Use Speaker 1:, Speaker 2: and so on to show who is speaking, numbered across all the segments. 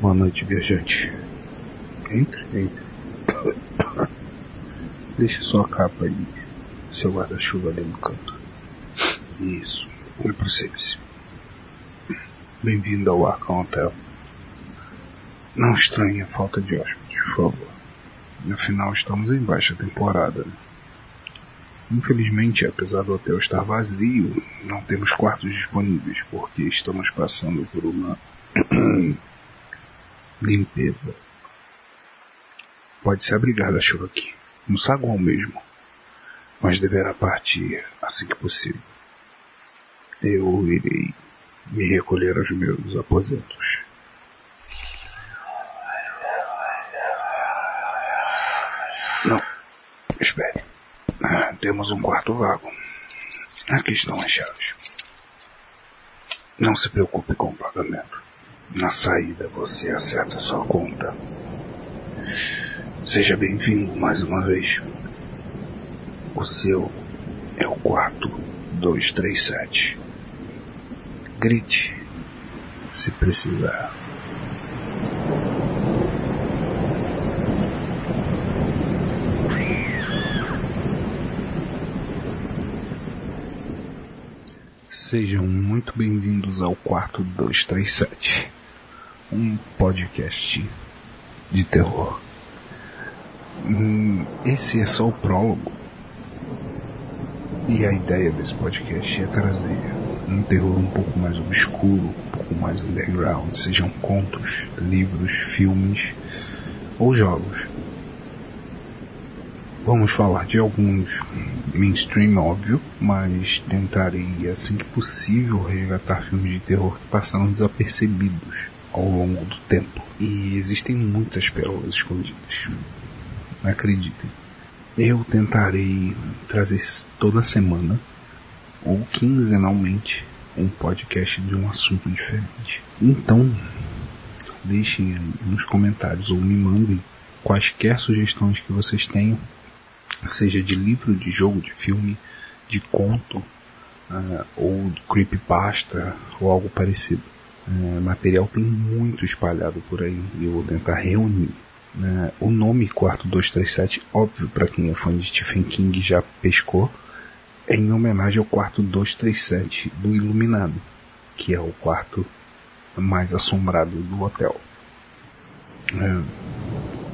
Speaker 1: Boa noite, viajante. Entre, entre. Deixe sua capa aí, seu guarda-chuva ali no canto. Isso, aproxime-se. Bem-vindo ao Arkham Hotel. Não estranhe a falta de hóspedes, por favor. Afinal, estamos em baixa temporada. Infelizmente, apesar do hotel estar vazio, não temos quartos disponíveis porque estamos passando por uma limpeza. Pode se abrigar da chuva aqui, no saguão mesmo, mas deverá partir assim que possível. Eu irei me recolher aos meus aposentos. Não, espere. Ah, temos um quarto vago. Aqui estão as chaves. Não se preocupe com o pagamento. Na saída você acerta sua conta. Seja bem-vindo mais uma vez. O seu é o quarto 237. Grite se precisar. Sejam muito bem-vindos ao quarto 237, um podcast de terror. Hum, esse é só o prólogo. E a ideia desse podcast é trazer um terror um pouco mais obscuro, um pouco mais underground, sejam contos, livros, filmes ou jogos. Vamos falar de alguns mainstream, óbvio, mas tentarei, assim que possível, resgatar filmes de terror que passaram desapercebidos ao longo do tempo. E existem muitas pérolas escondidas. Acreditem. Eu tentarei trazer toda semana ou quinzenalmente um podcast de um assunto diferente. Então, deixem aí nos comentários ou me mandem quaisquer sugestões que vocês tenham seja de livro, de jogo, de filme, de conto, uh, ou de creepypasta, ou algo parecido. Uh, material tem muito espalhado por aí e eu vou tentar reunir. Uh, o nome Quarto 237, óbvio para quem é fã de Stephen King já pescou, é em homenagem ao Quarto 237 do Iluminado, que é o quarto mais assombrado do hotel.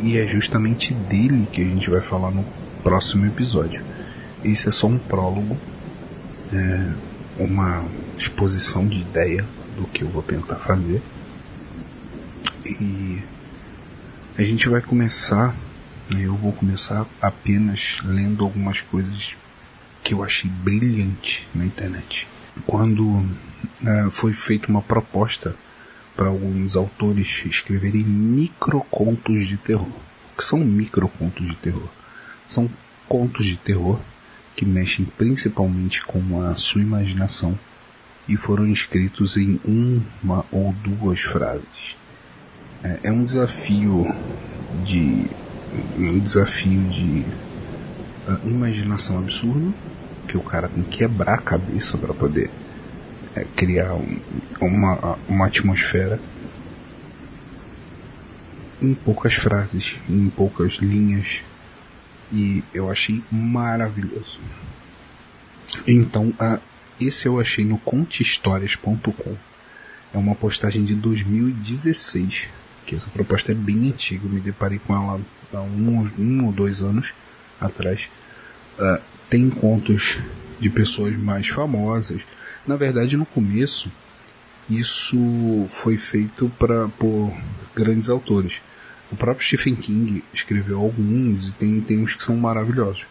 Speaker 1: e é justamente dele que a gente vai falar no próximo episódio. Isso é só um prólogo, é, uma exposição de ideia do que eu vou tentar fazer. E a gente vai começar, né, eu vou começar apenas lendo algumas coisas que eu achei brilhante na internet. Quando é, foi feita uma proposta para alguns autores escreverem microcontos de terror. O que são microcontos de terror? São contos de terror que mexem principalmente com a sua imaginação e foram escritos em uma ou duas frases. É, é um desafio de um desafio de uh, imaginação absurdo que o cara tem que quebrar a cabeça para poder é, criar um, uma, uma atmosfera em poucas frases, em poucas linhas e eu achei maravilhoso. Então, a, esse eu achei no contehistórias.com. É uma postagem de 2016, que essa proposta é bem antiga, eu me deparei com ela há um, um ou dois anos atrás. Uh, tem contos de pessoas mais famosas. Na verdade, no começo, isso foi feito pra, por grandes autores. O próprio Stephen King escreveu alguns e tem, tem uns que são maravilhosos.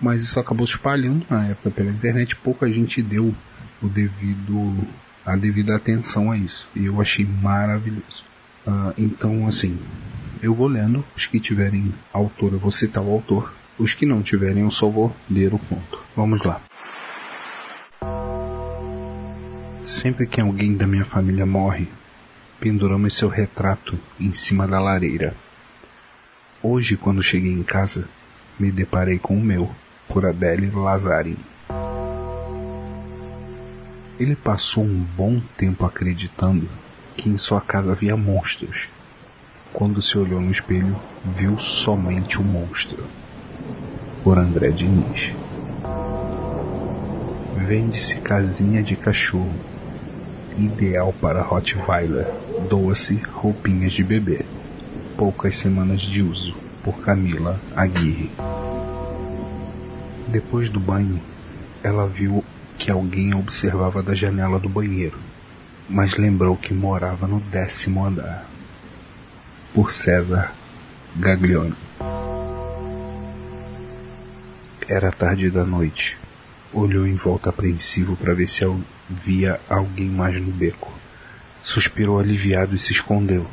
Speaker 1: Mas isso acabou se espalhando na época pela internet, pouca gente deu o devido a devida atenção a isso. E eu achei maravilhoso. Uh, então, assim, eu vou lendo. Os que tiverem autor, eu vou citar o autor. Os que não tiverem, eu só vou ler o conto. Vamos lá. Sempre que alguém da minha família morre, penduramos seu retrato em cima da lareira. Hoje, quando cheguei em casa, me deparei com o meu, por Adele Lazari. Ele passou um bom tempo acreditando que em sua casa havia monstros Quando se olhou no espelho, viu somente o monstro. Por André Diniz. Vende-se casinha de cachorro. Ideal para Rottweiler. Doa-se roupinhas de bebê. Poucas semanas de uso. Por Camila Aguirre. Depois do banho, ela viu que alguém a observava da janela do banheiro, mas lembrou que morava no décimo andar. Por César Gaglione. Era tarde da noite. Olhou em volta apreensivo para ver se via alguém mais no beco. Suspirou aliviado e se escondeu.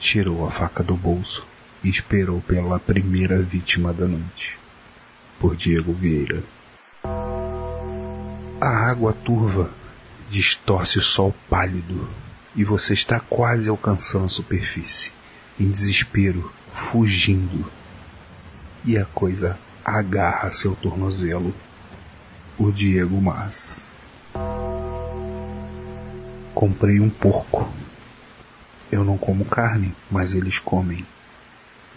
Speaker 1: Tirou a faca do bolso e esperou pela primeira vítima da noite. Por Diego Vieira. A água turva distorce o sol pálido e você está quase alcançando a superfície, em desespero, fugindo. E a coisa agarra seu tornozelo. O Diego Mas. Comprei um porco. Eu não como carne, mas eles comem.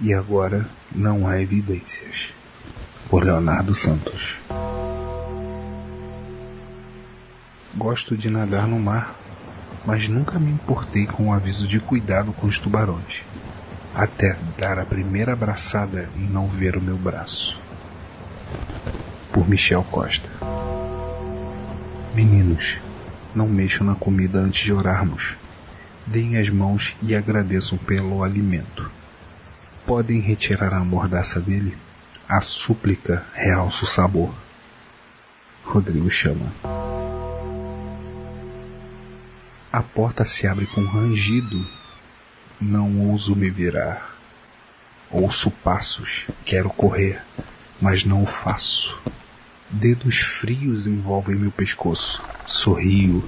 Speaker 1: E agora não há evidências. Por Leonardo Santos. Gosto de nadar no mar, mas nunca me importei com o aviso de cuidado com os tubarões, até dar a primeira abraçada e não ver o meu braço. Por Michel Costa. Meninos, não mexam na comida antes de orarmos. Deem as mãos e agradeçam pelo alimento. Podem retirar a mordaça dele? A súplica realça o sabor. Rodrigo chama. A porta se abre com um rangido. Não ouso me virar. Ouço passos, quero correr, mas não o faço. Dedos frios envolvem meu pescoço. Sorrio.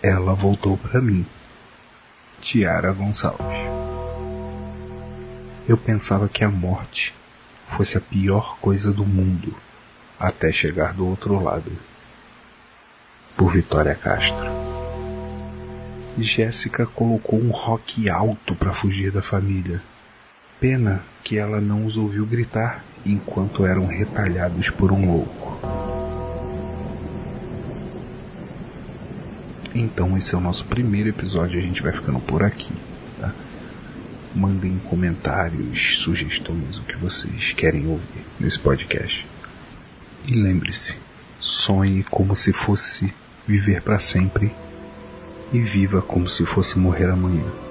Speaker 1: Ela voltou para mim. Tiara Gonçalves. Eu pensava que a morte fosse a pior coisa do mundo até chegar do outro lado. Por Vitória Castro. Jéssica colocou um rock alto para fugir da família. Pena que ela não os ouviu gritar enquanto eram retalhados por um louco. Então esse é o nosso primeiro episódio, a gente vai ficando por aqui. Mandem comentários, sugestões, o que vocês querem ouvir nesse podcast. E lembre-se, sonhe como se fosse viver para sempre e viva como se fosse morrer amanhã.